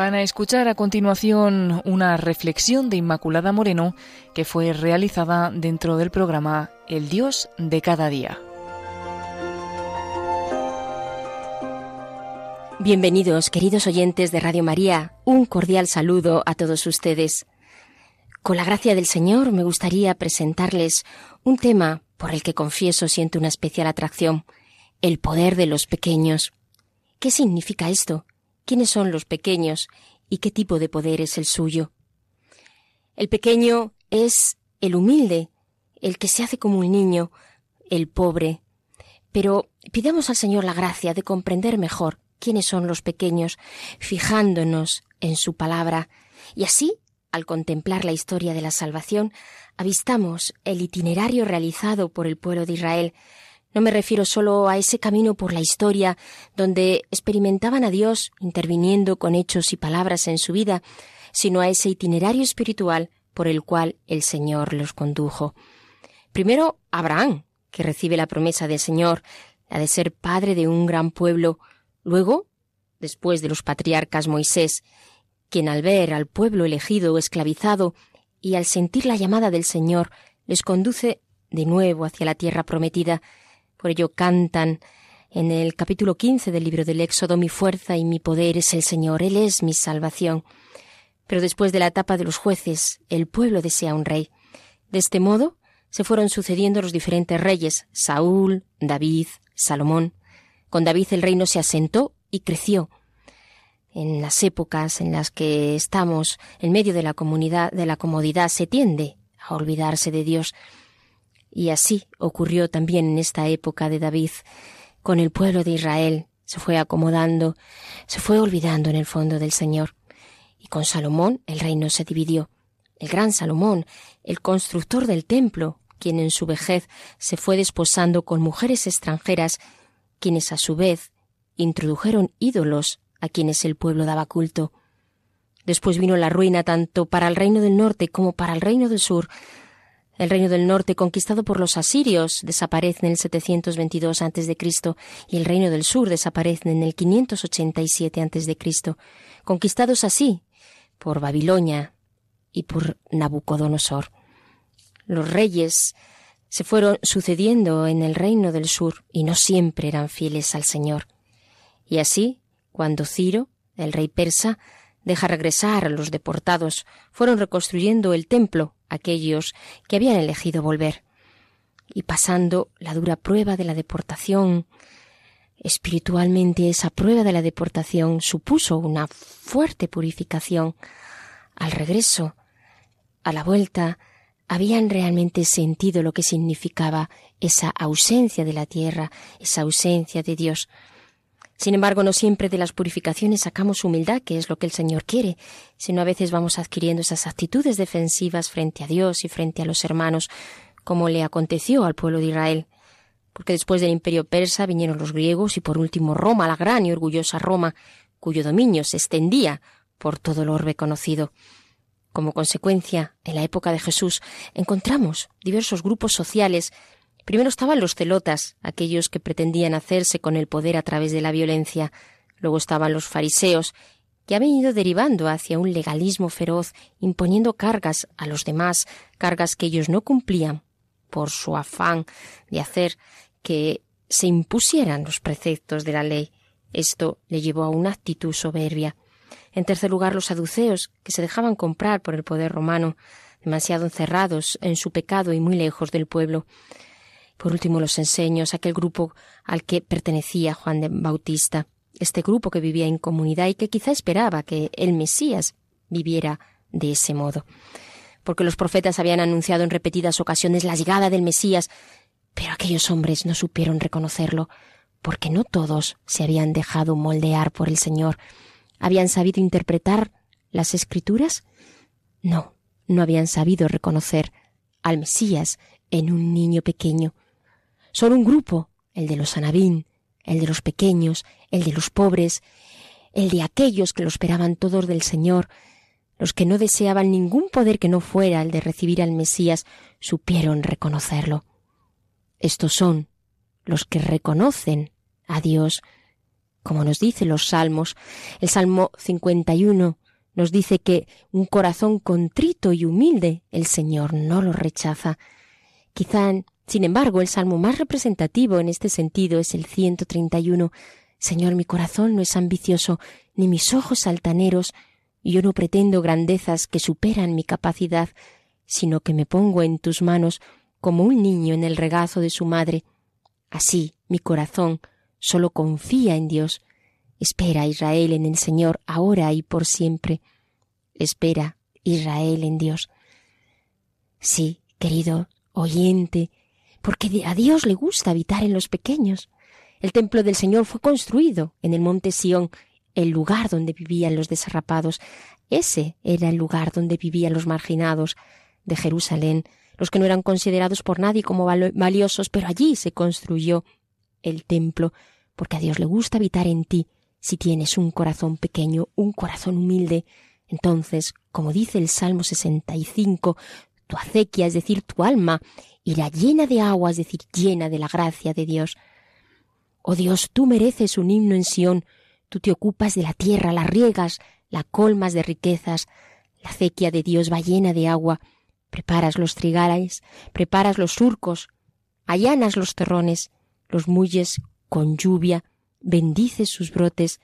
Van a escuchar a continuación una reflexión de Inmaculada Moreno que fue realizada dentro del programa El Dios de cada día. Bienvenidos, queridos oyentes de Radio María. Un cordial saludo a todos ustedes. Con la gracia del Señor me gustaría presentarles un tema por el que confieso siento una especial atracción, el poder de los pequeños. ¿Qué significa esto? quiénes son los pequeños y qué tipo de poder es el suyo. El pequeño es el humilde, el que se hace como un niño, el pobre. Pero pidamos al Señor la gracia de comprender mejor quiénes son los pequeños, fijándonos en su palabra, y así, al contemplar la historia de la salvación, avistamos el itinerario realizado por el pueblo de Israel no me refiero solo a ese camino por la historia donde experimentaban a Dios interviniendo con hechos y palabras en su vida, sino a ese itinerario espiritual por el cual el Señor los condujo. Primero, Abraham, que recibe la promesa del Señor, la de ser padre de un gran pueblo. Luego, después de los patriarcas Moisés, quien al ver al pueblo elegido esclavizado y al sentir la llamada del Señor, les conduce de nuevo hacia la tierra prometida, por ello cantan en el capítulo 15 del libro del Éxodo, mi fuerza y mi poder es el Señor, Él es mi salvación. Pero después de la etapa de los jueces, el pueblo desea un rey. De este modo, se fueron sucediendo los diferentes reyes, Saúl, David, Salomón. Con David el reino se asentó y creció. En las épocas en las que estamos en medio de la comunidad, de la comodidad, se tiende a olvidarse de Dios. Y así ocurrió también en esta época de David con el pueblo de Israel. Se fue acomodando, se fue olvidando en el fondo del Señor. Y con Salomón el reino se dividió. El gran Salomón, el constructor del templo, quien en su vejez se fue desposando con mujeres extranjeras, quienes a su vez introdujeron ídolos a quienes el pueblo daba culto. Después vino la ruina tanto para el reino del norte como para el reino del sur, el reino del norte, conquistado por los asirios, desaparece en el 722 a.C. y el reino del sur desaparece en el 587 a.C., conquistados así por Babilonia y por Nabucodonosor. Los reyes se fueron sucediendo en el reino del sur y no siempre eran fieles al Señor. Y así, cuando Ciro, el rey persa, deja regresar a los deportados, fueron reconstruyendo el templo aquellos que habían elegido volver. Y pasando la dura prueba de la deportación, espiritualmente esa prueba de la deportación supuso una fuerte purificación. Al regreso, a la vuelta, habían realmente sentido lo que significaba esa ausencia de la tierra, esa ausencia de Dios. Sin embargo, no siempre de las purificaciones sacamos humildad, que es lo que el Señor quiere, sino a veces vamos adquiriendo esas actitudes defensivas frente a Dios y frente a los hermanos, como le aconteció al pueblo de Israel. Porque después del imperio persa vinieron los griegos y por último Roma, la gran y orgullosa Roma, cuyo dominio se extendía por todo el orbe conocido. Como consecuencia, en la época de Jesús encontramos diversos grupos sociales Primero estaban los celotas, aquellos que pretendían hacerse con el poder a través de la violencia. Luego estaban los fariseos, que habían ido derivando hacia un legalismo feroz, imponiendo cargas a los demás, cargas que ellos no cumplían por su afán de hacer que se impusieran los preceptos de la ley. Esto le llevó a una actitud soberbia. En tercer lugar, los saduceos, que se dejaban comprar por el poder romano, demasiado encerrados en su pecado y muy lejos del pueblo. Por último, los enseños, aquel grupo al que pertenecía Juan de Bautista, este grupo que vivía en comunidad y que quizá esperaba que el Mesías viviera de ese modo. Porque los profetas habían anunciado en repetidas ocasiones la llegada del Mesías, pero aquellos hombres no supieron reconocerlo, porque no todos se habían dejado moldear por el Señor. ¿Habían sabido interpretar las escrituras? No, no habían sabido reconocer al Mesías en un niño pequeño. Son un grupo, el de los anabín, el de los pequeños, el de los pobres, el de aquellos que lo esperaban todos del Señor, los que no deseaban ningún poder que no fuera el de recibir al Mesías, supieron reconocerlo. Estos son los que reconocen a Dios, como nos dice los salmos. El Salmo 51 nos dice que un corazón contrito y humilde el Señor no lo rechaza. Quizá, sin embargo, el salmo más representativo en este sentido es el 131. Señor, mi corazón no es ambicioso, ni mis ojos altaneros, y yo no pretendo grandezas que superan mi capacidad, sino que me pongo en tus manos como un niño en el regazo de su madre. Así mi corazón solo confía en Dios. Espera Israel en el Señor ahora y por siempre. Espera Israel en Dios. Sí, querido oyente, porque a Dios le gusta habitar en los pequeños. El templo del Señor fue construido en el monte Sión, el lugar donde vivían los desarrapados. Ese era el lugar donde vivían los marginados de Jerusalén, los que no eran considerados por nadie como valiosos, pero allí se construyó el templo, porque a Dios le gusta habitar en ti si tienes un corazón pequeño, un corazón humilde. Entonces, como dice el Salmo 65, tu acequia, es decir, tu alma, irá llena de agua, es decir, llena de la gracia de Dios. Oh Dios, tú mereces un himno en Sión, tú te ocupas de la tierra, la riegas, la colmas de riquezas, la acequia de Dios va llena de agua, preparas los trigales, preparas los surcos, allanas los terrones, los muelles con lluvia, bendices sus brotes,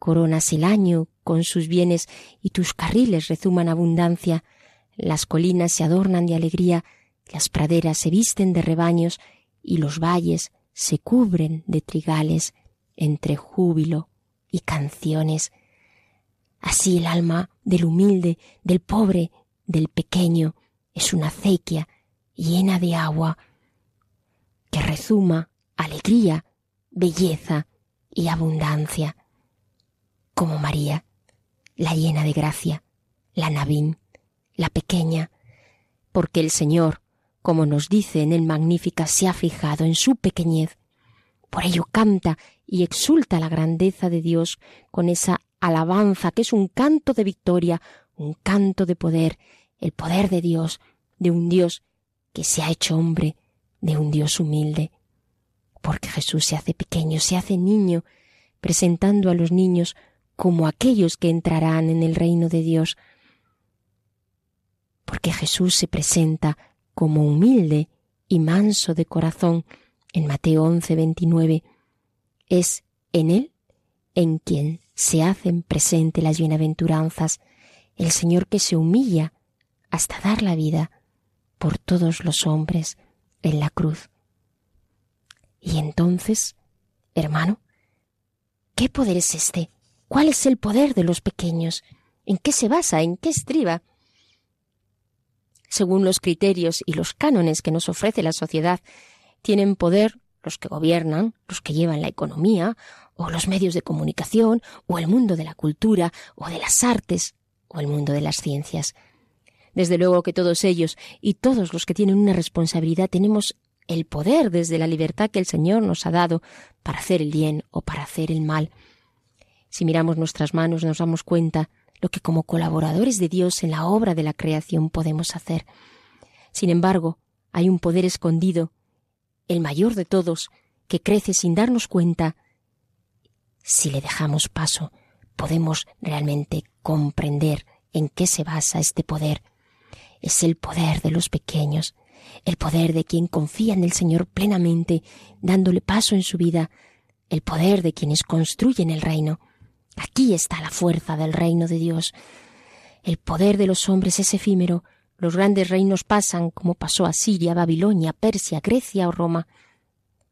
coronas el año con sus bienes y tus carriles rezuman abundancia, las colinas se adornan de alegría, las praderas se visten de rebaños y los valles se cubren de trigales entre júbilo y canciones. Así el alma del humilde, del pobre, del pequeño, es una acequia llena de agua que rezuma alegría, belleza y abundancia, como María, la llena de gracia, la Navín, la pequeña, porque el Señor, como nos dice en el Magnífica, se ha fijado en su pequeñez. Por ello canta y exulta la grandeza de Dios con esa alabanza que es un canto de victoria, un canto de poder, el poder de Dios, de un Dios que se ha hecho hombre, de un Dios humilde. Porque Jesús se hace pequeño, se hace niño, presentando a los niños como aquellos que entrarán en el reino de Dios, porque Jesús se presenta como humilde y manso de corazón en Mateo 11, 29. Es en Él en quien se hacen presente las bienaventuranzas, el Señor que se humilla hasta dar la vida por todos los hombres en la cruz. Y entonces, hermano, ¿qué poder es este? ¿Cuál es el poder de los pequeños? ¿En qué se basa? ¿En qué estriba? Según los criterios y los cánones que nos ofrece la sociedad, tienen poder los que gobiernan, los que llevan la economía, o los medios de comunicación, o el mundo de la cultura, o de las artes, o el mundo de las ciencias. Desde luego que todos ellos y todos los que tienen una responsabilidad tenemos el poder desde la libertad que el Señor nos ha dado para hacer el bien o para hacer el mal. Si miramos nuestras manos nos damos cuenta lo que como colaboradores de Dios en la obra de la creación podemos hacer. Sin embargo, hay un poder escondido, el mayor de todos, que crece sin darnos cuenta. Si le dejamos paso, podemos realmente comprender en qué se basa este poder. Es el poder de los pequeños, el poder de quien confía en el Señor plenamente, dándole paso en su vida, el poder de quienes construyen el reino, Aquí está la fuerza del reino de Dios. El poder de los hombres es efímero. Los grandes reinos pasan como pasó a Siria, Babilonia, Persia, Grecia o Roma.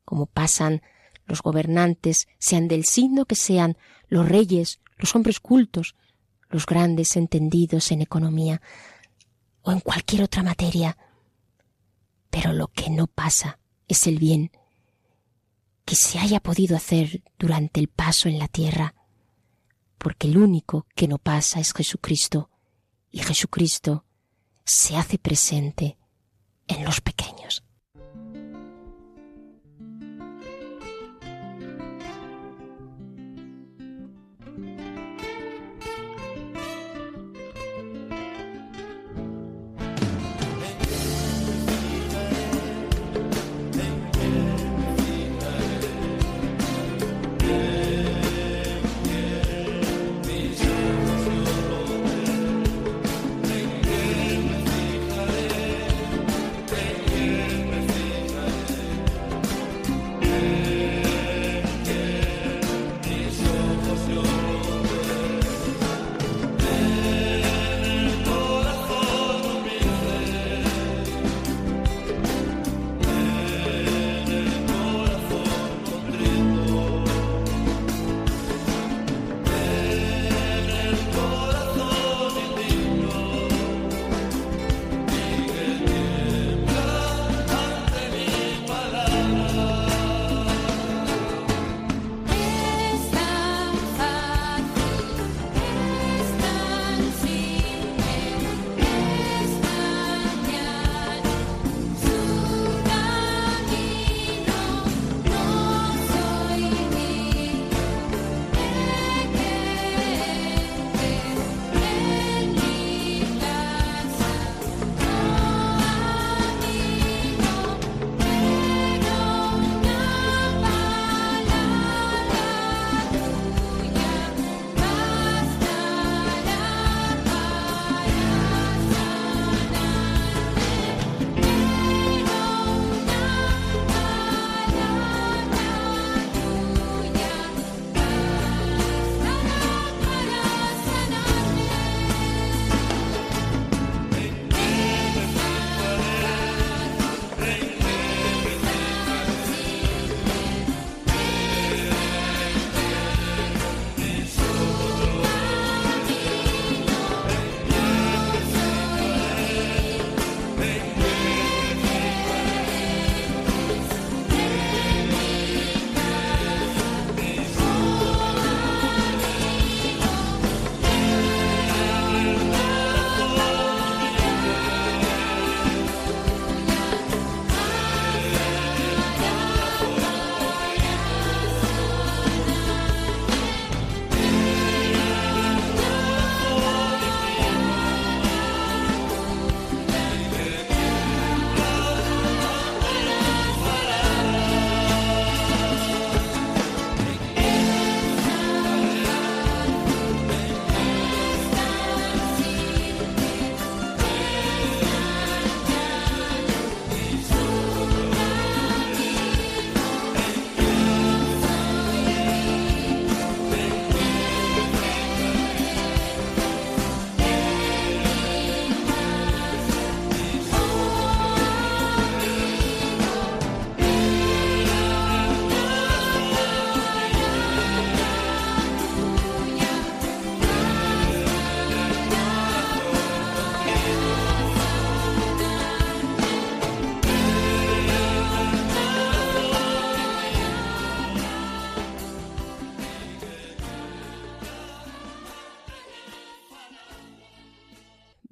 Como pasan los gobernantes, sean del signo que sean, los reyes, los hombres cultos, los grandes entendidos en economía o en cualquier otra materia. Pero lo que no pasa es el bien que se haya podido hacer durante el paso en la tierra porque el único que no pasa es Jesucristo, y Jesucristo se hace presente en los pequeños.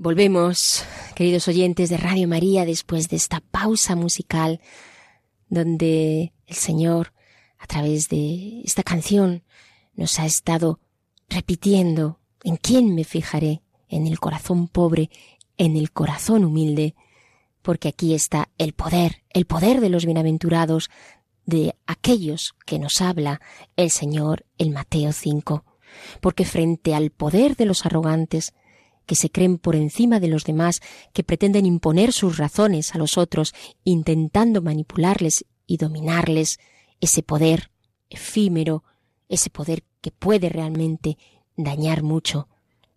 Volvemos, queridos oyentes de Radio María, después de esta pausa musical donde el Señor, a través de esta canción, nos ha estado repitiendo en quién me fijaré, en el corazón pobre, en el corazón humilde, porque aquí está el poder, el poder de los bienaventurados, de aquellos que nos habla el Señor en Mateo 5, porque frente al poder de los arrogantes, que se creen por encima de los demás, que pretenden imponer sus razones a los otros, intentando manipularles y dominarles, ese poder efímero, ese poder que puede realmente dañar mucho,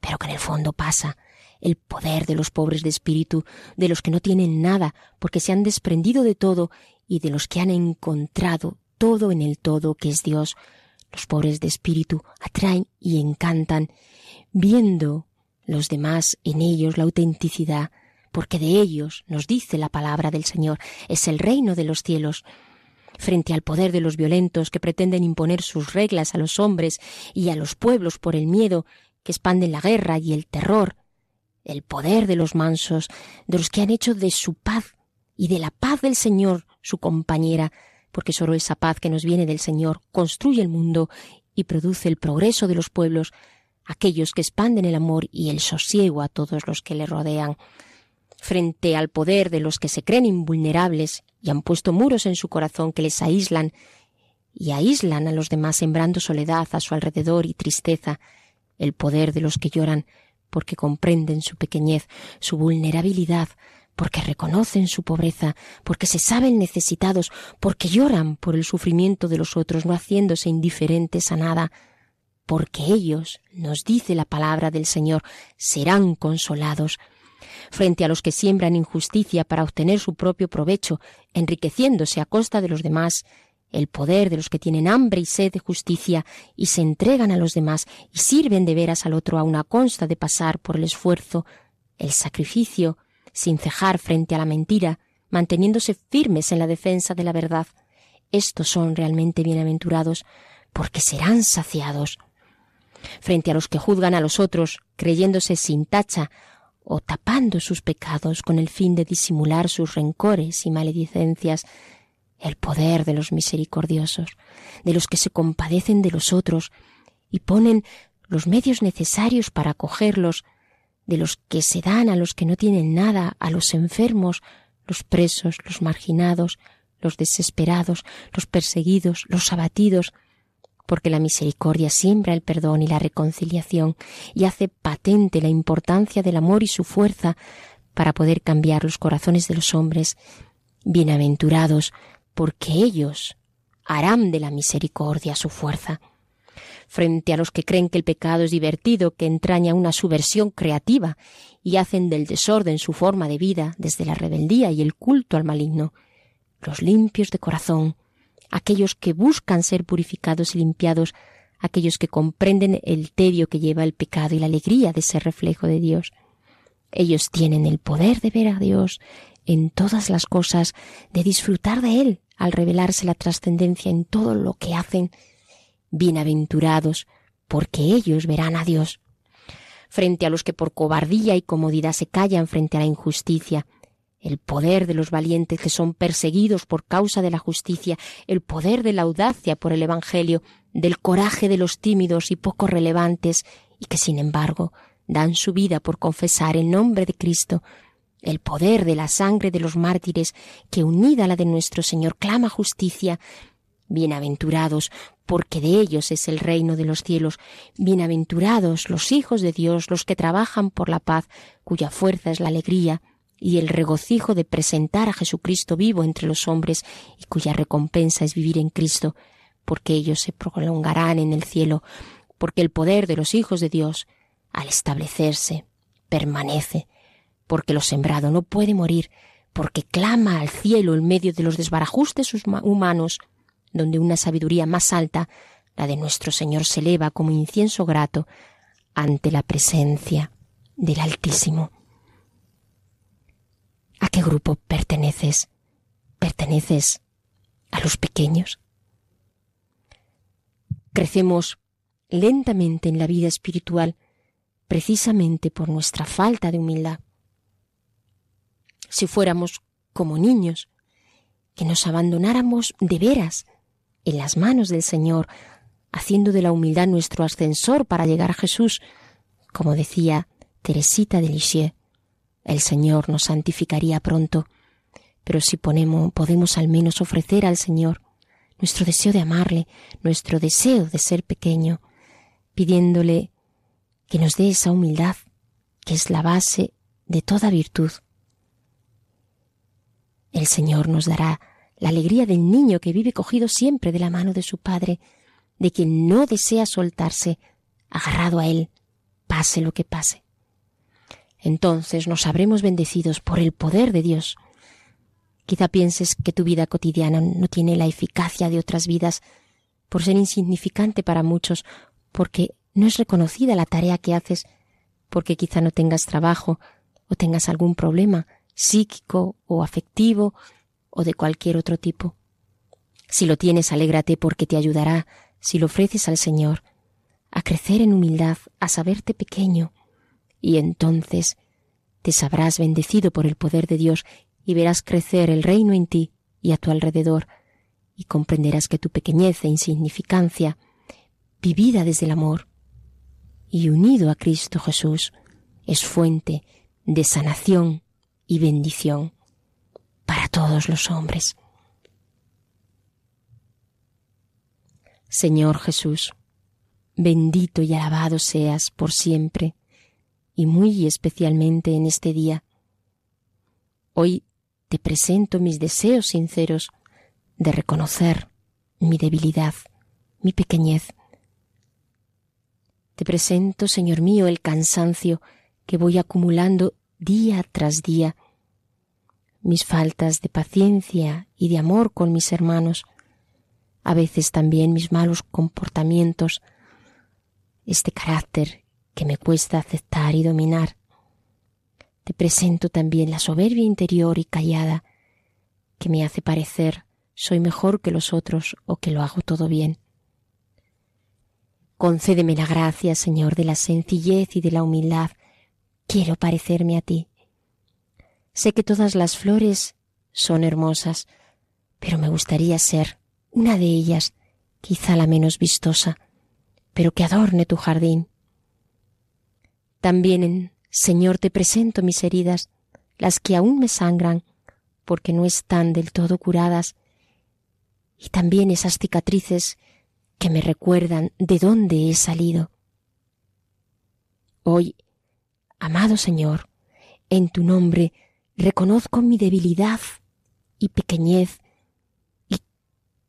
pero que en el fondo pasa, el poder de los pobres de espíritu, de los que no tienen nada, porque se han desprendido de todo, y de los que han encontrado todo en el todo que es Dios. Los pobres de espíritu atraen y encantan, viendo los demás en ellos la autenticidad, porque de ellos, nos dice la palabra del Señor, es el reino de los cielos. Frente al poder de los violentos que pretenden imponer sus reglas a los hombres y a los pueblos por el miedo que expanden la guerra y el terror, el poder de los mansos, de los que han hecho de su paz y de la paz del Señor su compañera, porque sólo esa paz que nos viene del Señor construye el mundo y produce el progreso de los pueblos, aquellos que expanden el amor y el sosiego a todos los que le rodean. Frente al poder de los que se creen invulnerables y han puesto muros en su corazón que les aíslan y aíslan a los demás sembrando soledad a su alrededor y tristeza, el poder de los que lloran porque comprenden su pequeñez, su vulnerabilidad, porque reconocen su pobreza, porque se saben necesitados, porque lloran por el sufrimiento de los otros, no haciéndose indiferentes a nada, porque ellos, nos dice la palabra del Señor, serán consolados. Frente a los que siembran injusticia para obtener su propio provecho, enriqueciéndose a costa de los demás, el poder de los que tienen hambre y sed de justicia y se entregan a los demás y sirven de veras al otro a una consta de pasar por el esfuerzo, el sacrificio, sin cejar frente a la mentira, manteniéndose firmes en la defensa de la verdad. Estos son realmente bienaventurados, porque serán saciados frente a los que juzgan a los otros, creyéndose sin tacha, o tapando sus pecados con el fin de disimular sus rencores y maledicencias, el poder de los misericordiosos, de los que se compadecen de los otros y ponen los medios necesarios para acogerlos, de los que se dan a los que no tienen nada, a los enfermos, los presos, los marginados, los desesperados, los perseguidos, los abatidos, porque la misericordia siembra el perdón y la reconciliación y hace patente la importancia del amor y su fuerza para poder cambiar los corazones de los hombres. Bienaventurados, porque ellos harán de la misericordia su fuerza. Frente a los que creen que el pecado es divertido, que entraña una subversión creativa y hacen del desorden su forma de vida desde la rebeldía y el culto al maligno, los limpios de corazón, aquellos que buscan ser purificados y limpiados, aquellos que comprenden el tedio que lleva el pecado y la alegría de ser reflejo de Dios. Ellos tienen el poder de ver a Dios en todas las cosas, de disfrutar de Él al revelarse la trascendencia en todo lo que hacen. Bienaventurados, porque ellos verán a Dios. Frente a los que por cobardía y comodidad se callan frente a la injusticia, el poder de los valientes que son perseguidos por causa de la justicia, el poder de la audacia por el Evangelio, del coraje de los tímidos y poco relevantes, y que sin embargo dan su vida por confesar el nombre de Cristo, el poder de la sangre de los mártires, que unida a la de nuestro Señor clama justicia, Bienaventurados, porque de ellos es el reino de los cielos. Bienaventurados los hijos de Dios, los que trabajan por la paz, cuya fuerza es la alegría y el regocijo de presentar a Jesucristo vivo entre los hombres y cuya recompensa es vivir en Cristo, porque ellos se prolongarán en el cielo, porque el poder de los hijos de Dios, al establecerse, permanece, porque lo sembrado no puede morir, porque clama al cielo en medio de los desbarajustes humanos, donde una sabiduría más alta, la de nuestro Señor, se eleva como incienso grato ante la presencia del Altísimo. ¿A qué grupo perteneces? ¿Perteneces a los pequeños? Crecemos lentamente en la vida espiritual, precisamente por nuestra falta de humildad. Si fuéramos como niños, que nos abandonáramos de veras en las manos del Señor, haciendo de la humildad nuestro ascensor para llegar a Jesús, como decía Teresita de Lisieux, el Señor nos santificaría pronto. Pero si ponemos, podemos al menos ofrecer al Señor nuestro deseo de amarle, nuestro deseo de ser pequeño, pidiéndole que nos dé esa humildad que es la base de toda virtud. El Señor nos dará la alegría del niño que vive cogido siempre de la mano de su Padre, de quien no desea soltarse, agarrado a Él, pase lo que pase. Entonces nos habremos bendecidos por el poder de Dios. Quizá pienses que tu vida cotidiana no tiene la eficacia de otras vidas, por ser insignificante para muchos, porque no es reconocida la tarea que haces, porque quizá no tengas trabajo o tengas algún problema psíquico o afectivo o de cualquier otro tipo. Si lo tienes, alégrate porque te ayudará, si lo ofreces al Señor, a crecer en humildad, a saberte pequeño, y entonces te sabrás bendecido por el poder de Dios y verás crecer el reino en ti y a tu alrededor, y comprenderás que tu pequeñez e insignificancia, vivida desde el amor y unido a Cristo Jesús, es fuente de sanación y bendición para todos los hombres. Señor Jesús, bendito y alabado seas por siempre y muy especialmente en este día. Hoy te presento mis deseos sinceros de reconocer mi debilidad, mi pequeñez. Te presento, Señor mío, el cansancio que voy acumulando día tras día, mis faltas de paciencia y de amor con mis hermanos, a veces también mis malos comportamientos, este carácter que me cuesta aceptar y dominar. Te presento también la soberbia interior y callada que me hace parecer soy mejor que los otros o que lo hago todo bien. Concédeme la gracia, Señor, de la sencillez y de la humildad. Quiero parecerme a ti. Sé que todas las flores son hermosas, pero me gustaría ser una de ellas, quizá la menos vistosa, pero que adorne tu jardín. También, Señor, te presento mis heridas, las que aún me sangran, porque no están del todo curadas, y también esas cicatrices que me recuerdan de dónde he salido. Hoy, amado Señor, en tu nombre reconozco mi debilidad y pequeñez, y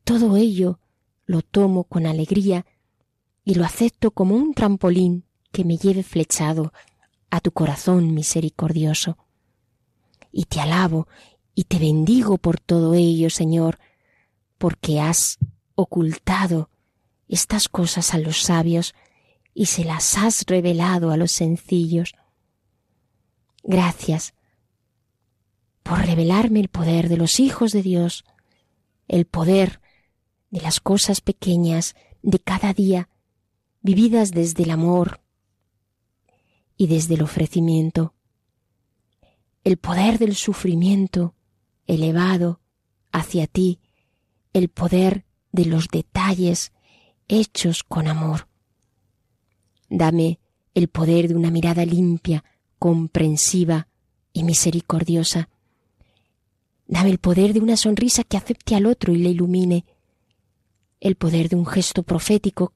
todo ello lo tomo con alegría y lo acepto como un trampolín que me lleve flechado a tu corazón misericordioso. Y te alabo y te bendigo por todo ello, Señor, porque has ocultado estas cosas a los sabios y se las has revelado a los sencillos. Gracias por revelarme el poder de los hijos de Dios, el poder de las cosas pequeñas de cada día, vividas desde el amor, y desde el ofrecimiento. El poder del sufrimiento elevado hacia ti, el poder de los detalles hechos con amor. Dame el poder de una mirada limpia, comprensiva y misericordiosa. Dame el poder de una sonrisa que acepte al otro y le ilumine. El poder de un gesto profético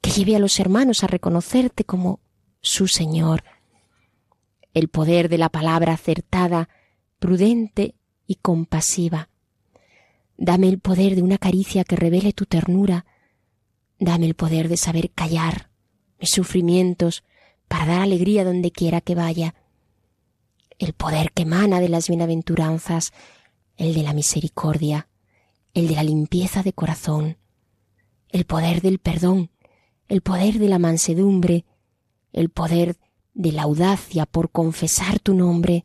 que lleve a los hermanos a reconocerte como su Señor. El poder de la palabra acertada, prudente y compasiva. Dame el poder de una caricia que revele tu ternura. Dame el poder de saber callar mis sufrimientos para dar alegría donde quiera que vaya. El poder que emana de las bienaventuranzas, el de la misericordia, el de la limpieza de corazón, el poder del perdón, el poder de la mansedumbre, el poder de la audacia por confesar tu nombre,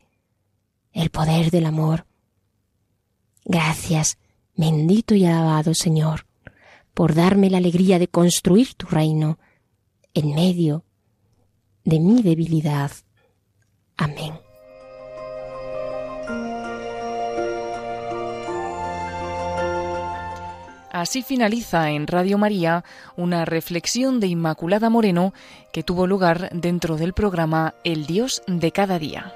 el poder del amor. Gracias, bendito y alabado Señor, por darme la alegría de construir tu reino en medio de mi debilidad. Amén. Así finaliza en Radio María una reflexión de Inmaculada Moreno que tuvo lugar dentro del programa El Dios de cada día.